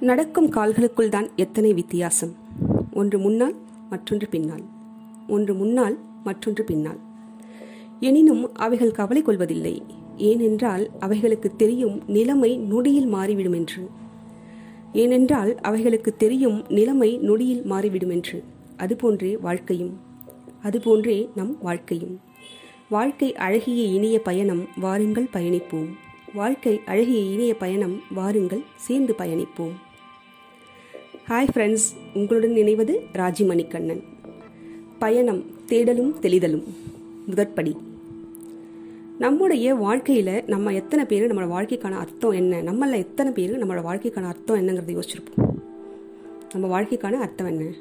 நடக்கும் கால்களுக்குள் தான் எத்தனை வித்தியாசம்? ஒன்று முன்னால் மற்றொன்று பின்னால். ஒன்று முன்னால் மற்றொன்று பின்னால். எனினும் அவைகள் கவலை கொள்வதில்லை. ஏனென்றால் அவைகளுக்கு தெரியும் நிலைமை நொடியில் மாறிவிடும் என்று ஏனென்றால் அவைகளுக்கு தெரியும் நிலைமை நொடியில் மாறிவிடும் என்று அதுபோன்றே வாழ்க்கையும். அதுபோன்றே நம் வாழ்க்கையும். வாழ்க்கை அழகிய இனிய பயணம் வாருங்கள் பயணிப்போம். வாழ்க்கை அழகிய இனிய பயணம் வாருங்கள் சேர்ந்து பயணிப்போம். ஹாய் ஃப்ரெண்ட்ஸ் உங்களுடன் நினைவது ராஜிமணிக்கண்ணன். பயணம் தேடலும் தெளிதலும். முதற்படி. நம்முடைய வாழ்க்கையில் நம்ம எத்தனை பேர் நம்மளோட வாழ்க்கைக்கான அர்த்தம் என்ன? நம்மள எத்தனை பேர் நம்மளோட வாழ்க்கைக்கான அர்த்தம் என்னங்கிறத யோசிச்சிருப்போம். நம்ம வாழ்க்கைக்கான அர்த்தம் என்ன?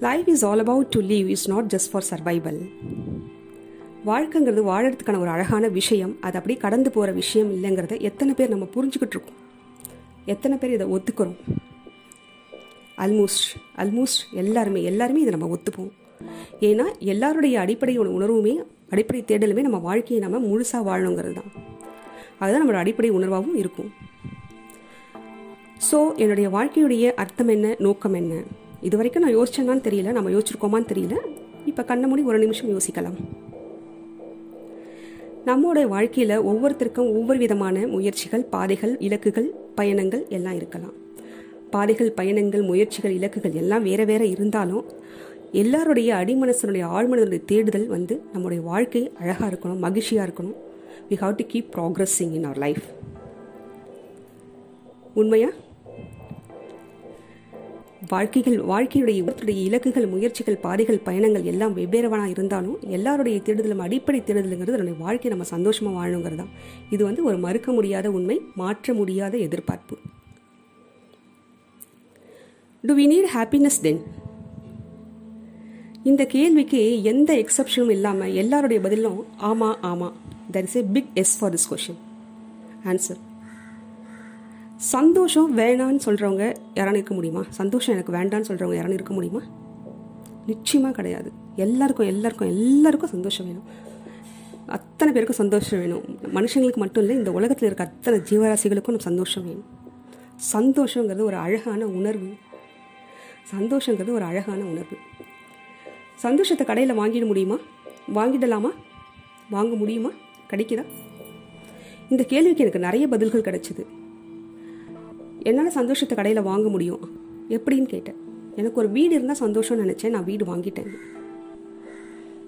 Life is all about to live is not just for survival வாழ்க்கைங்கிறது வாழறதுக்கான ஒரு அழகான விஷயம் அது அப்படியே கடந்து போகிற விஷயம் இல்லைங்கிறத எத்தனை பேர் நம்ம புரிஞ்சுக்கிட்டு இருக்கோம். எத்தனை பேர் இதை ஒத்துக்கிறோம்? அல்மோஸ்ட் அல்மோஸ்ட் எல்லாருமே எல்லாருமே இதை நம்ம ஒத்துப்போம். ஏன்னா எல்லாருடைய அடிப்படை உணர்வுமே அடிப்படை தேடலுமே நம்ம வாழ்க்கையை நம்ம முழுசாக வாழணுங்கிறது தான். அதுதான் நம்மளோட அடிப்படை உணர்வாகவும் இருக்கும். ஸோ என்னுடைய வாழ்க்கையுடைய அர்த்தம் என்ன நோக்கம் என்ன? இது வரைக்கும் நான் யோசிச்சேன்னான்னு தெரியல நம்ம யோசிச்சிருக்கோமான்னு தெரியல. இப்போ கண்ண மூடி ஒரு நிமிஷம் யோசிக்கலாம். நம்மளுடைய வாழ்க்கையில் ஒவ்வொருத்தருக்கும் ஒவ்வொரு விதமான முயற்சிகள் பாதைகள் இலக்குகள் பயணங்கள் எல்லாம் இருக்கலாம். பாதைகள் பயணங்கள் முயற்சிகள் இலக்குகள் எல்லாம் வேற வேற இருந்தாலும் எல்லாருடைய அடிமனசனுடைய ஆழ்மனதனுடைய தேடுதல் வந்து நம்முடைய வாழ்க்கை அழகாக இருக்கணும் மகிழ்ச்சியாக இருக்கணும். We have to keep progressing in our life உண்மையா? வாழ்க்கைகள் வாழ்க்கையுடைய இவற்றுடைய இலக்குகள் முயற்சிகள் பாதைகள் பயணங்கள் எல்லாம் வெவ்வேறுவனாக இருந்தாலும் எல்லாருடைய தேடுதலும் அடிப்படை தேடுதலுங்கிறது நம்முடைய வாழ்க்கையை நம்ம சந்தோஷமாக வாழணுங்கிறது தான் இது வந்து ஒரு மறுக்க முடியாத உண்மை மாற்ற முடியாத எதிர்பார்ப்பு. Do we need happiness then இந்த கேள்விக்கு எந்த எக்ஸப்ஷனும் இல்லாமல் எல்லாருடைய பதிலும் ஆமாம் ஆமாம் that is a big yes for this question answer சந்தோஷம் வேணான்னு சொல்கிறவங்க யாரானு இருக்க முடியுமா? சந்தோஷம் எனக்கு வேண்டான்னு சொல்கிறவங்க யாரானு இருக்க முடியுமா? நிச்சயமாக கிடையாது. எல்லாருக்கும் எல்லாருக்கும் எல்லாருக்கும் சந்தோஷம் வேணும். அத்தனை பேருக்கும் சந்தோஷம் வேணும். மனுஷங்களுக்கு மட்டும் இல்லை இந்த உலகத்தில் இருக்க அத்தனை ஜீவராசிகளுக்கும் சந்தோஷம் வேணும். சந்தோஷங்கிறது ஒரு அழகான உணர்வு. சந்தோஷங்கிறது ஒரு அழகான உணர்வு. சந்தோஷத்தை கடையில் வாங்கிட முடியுமா? வாங்கிடலாமா? வாங்க முடியுமா? கிடைக்குதா? இந்த கேள்விக்கு எனக்கு நிறைய பதில்கள் கிடைச்சிது. என்னால் சந்தோஷத்தை கடையில் வாங்க முடியும்? எப்படின்னு கேட்டேன். எனக்கு ஒரு வீடு இருந்தால் சந்தோஷம்னு நினச்சேன். நான் வீடு வாங்கிட்டேன்.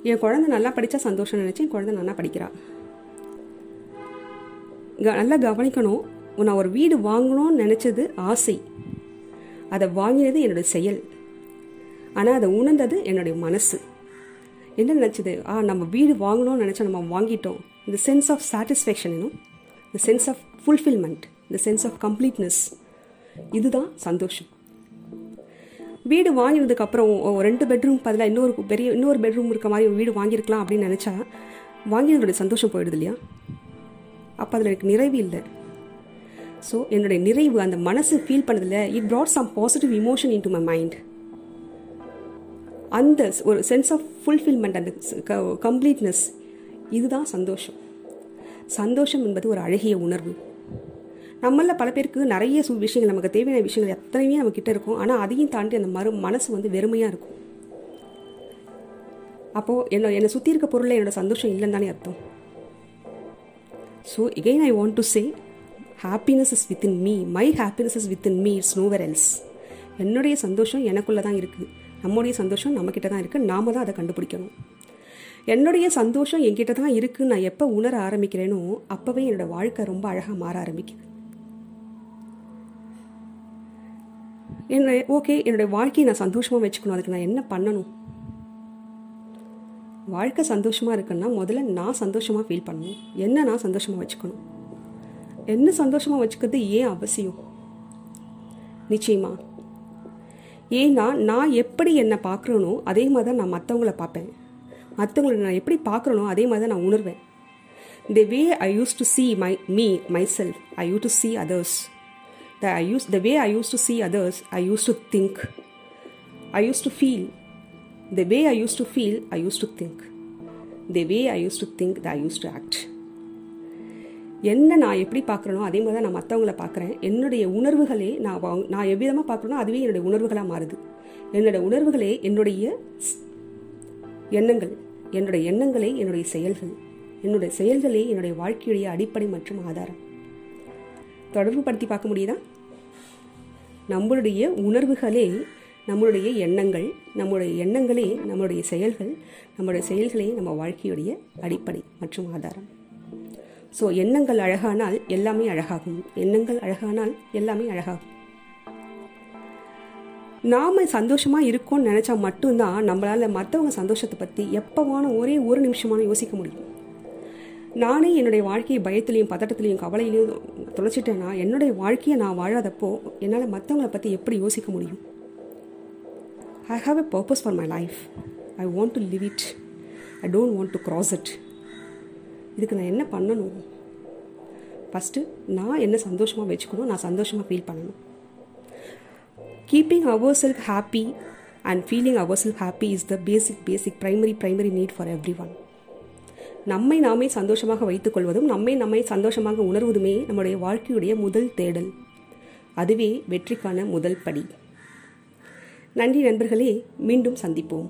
என் குழந்தை நல்லா படித்தா சந்தோஷம் நினச்சேன். என் குழந்தை நல்லா படிக்கிறா. நல்லா கவனிக்கணும். நான் ஒரு வீடு வாங்கணும்னு நினச்சது ஆசை. அதை வாங்கினது என்னுடைய செயல். ஆனால் அதை உணர்ந்தது என்னுடைய மனசு. என்ன நினச்சது? ஆ நம்ம வீடு வாங்கணும்னு நினச்சா நம்ம வாங்கிட்டோம். இந்த சென்ஸ் ஆஃப் சாட்டிஸ்ஃபேக்ஷன் இன்னும் இந்த சென்ஸ் ஆஃப் ஃபுல்ஃபில்மெண்ட் இந்த சென்ஸ் ஆஃப் கம்ப்ளீட்னஸ் இதுதான் சந்தோஷம். வீடு வாங்கினதுக்கப்புறம் ரெண்டு பெட்ரூம் பதிலாக இன்னொரு பெரிய இன்னொரு பெட்ரூம் இருக்க மாதிரி வீடு வாங்கியிருக்கலாம் அப்படின்னு நினச்சா வாங்கினதோடைய சந்தோஷம் போயிடுது இல்லையா? அப்போ அதில் எனக்கு நிறைவு இல்லை. ஸோ என்னுடைய நிறைவு அந்த மனசு ஃபீல் பண்ணதில் it brought some positive emotion into my mind அந்த ஒரு சென்ஸ் ஆஃப் ஃபுல்ஃபில்மெண்ட் அந்த கம்ப்ளீட்னஸ் இதுதான் சந்தோஷம். சந்தோஷம் என்பது ஒரு அழகிய உணர்வு. நம்மள பல பேருக்கு நிறைய சு விஷயங்கள் நமக்கு தேவையான விஷயங்கள் எத்தனையுமே நம்ம கிட்ட இருக்கும். ஆனால் அதையும் தாண்டி அந்த மறு மனசு வந்து வெறுமையாக இருக்கும். அப்போது என்ன என்னை சுற்றி இருக்க பொருளில் என்னோட சந்தோஷம் இல்லைன்னு தானே அர்த்தம். So again I want to say happiness is within me my happiness is within me it's nowhere else என்னுடைய சந்தோஷம் எனக்குள்ளே தான் இருக்குது நம்முடைய சந்தோஷம் நம்மக்கிட்ட தான் இருக்குது நாம தான் அதை கண்டுபிடிக்கணும். என்னுடைய சந்தோஷம் என்கிட்ட தான் இருக்குன்னு நான் எப்போ உணர ஆரம்பிக்கிறேனோ அப்போவே என்னோடய வாழ்க்கை ரொம்ப அழகாக மாற ஆரம்பிக்குது. என்ன ஓகே என்னுடைய வாழ்க்கையை நான் சந்தோஷமாக வச்சுக்கணும். அதுக்கு நான் என்ன பண்ணணும்? வாழ்க்கை சந்தோஷமாக இருக்குன்னா முதல்ல நான் சந்தோஷமாக ஃபீல் பண்ணணும். என்ன நான் சந்தோஷமாக வச்சுக்கணும்? என்ன சந்தோஷமாக வச்சுக்கிறது ஏன் அவசியம்? நிச்சயமா. ஏன்னா நான் எப்படி என்னை பார்க்குறேனோ அதே மாதிரி தான் நான் மற்றவங்கள பார்ப்பேன். மற்றவங்களை நான் எப்படி பார்க்குறனோ அதே மாதிரி தான் நான் உணர்வேன். The way I use to see my me myself I you to see others the I use the way I use to see others I use to think I use to feel the way I use to feel I use to think the way I use to think the I use to act என்ன நான் எப்படி பார்க்குறேனோ அதே மாதிரி தான் நான் மற்றவங்கள பார்க்குறேன். என்னுடைய உணர்வுகளே நான் வா- நான் எவ்விதமாக பார்க்குறேனோ அதுவே என்னுடைய உணர்வுகளாக மாறுது. என்னுடைய உணர்வுகளே என்னுடைய எண்ணங்கள். என்னுடைய எண்ணங்களே என்னுடைய செயல்கள். என்னுடைய செயல்களே என்னுடைய வாழ்க்கையுடைய அடிப்படை மற்றும் ஆதாரம். தொடர்பு படுத்தி பார்க்க முடியுதா? நம்மளுடைய உணர்வுகளே நம்மளுடைய எண்ணங்கள். நம்மளுடைய எண்ணங்களே நம்மளுடைய செயல்கள். நம்முடைய செயல்களே நம்ம வாழ்க்கையுடைய அடிப்படை மற்றும் ஆதாரம். ஸோ எண்ணங்கள் அழகானால் எல்லாமே அழகாகும். எண்ணங்கள் அழகானால் எல்லாமே அழகாகும். நாம சந்தோஷமா இருக்கோம்னு நினைச்சா மட்டும்தான் நம்மளால மற்றவங்க சந்தோஷத்தை பத்தி எப்பவான ஒரே ஒரு நிமிஷமான யோசிக்க முடியும். நானே என்னுடைய வாழ்க்கையை பயத்திலையும் பதட்டத்திலையும் கவலையிலையும் தொலைச்சிட்டேன்னா என்னுடைய வாழ்க்கையை நான் வாழாதப்போ என்னால் மற்றவங்கள பற்றி எப்படி யோசிக்க முடியும்? I have a purpose for my life I want to live it I don't want to cross it இதுக்கு நான் என்ன பண்ணணும்? ஃபஸ்ட்டு நான் என்ன சந்தோஷமாக வச்சுக்கணும்? நான் சந்தோஷமாக ஃபீல் பண்ணணும். Keeping ourself happy and feeling ourself happy is the basic basic primary primary need for everyone நம்மை நாமே சந்தோஷமாக வைத்துக்கொள்வதும் நம்மை நம்மை சந்தோஷமாக உணர்வதுமே நம்முடைய வாழ்க்கையுடைய முதல் தேடல். அதுவே வெற்றிக்கான முதல் படி. நன்றி நண்பர்களே மீண்டும் சந்திப்போம்.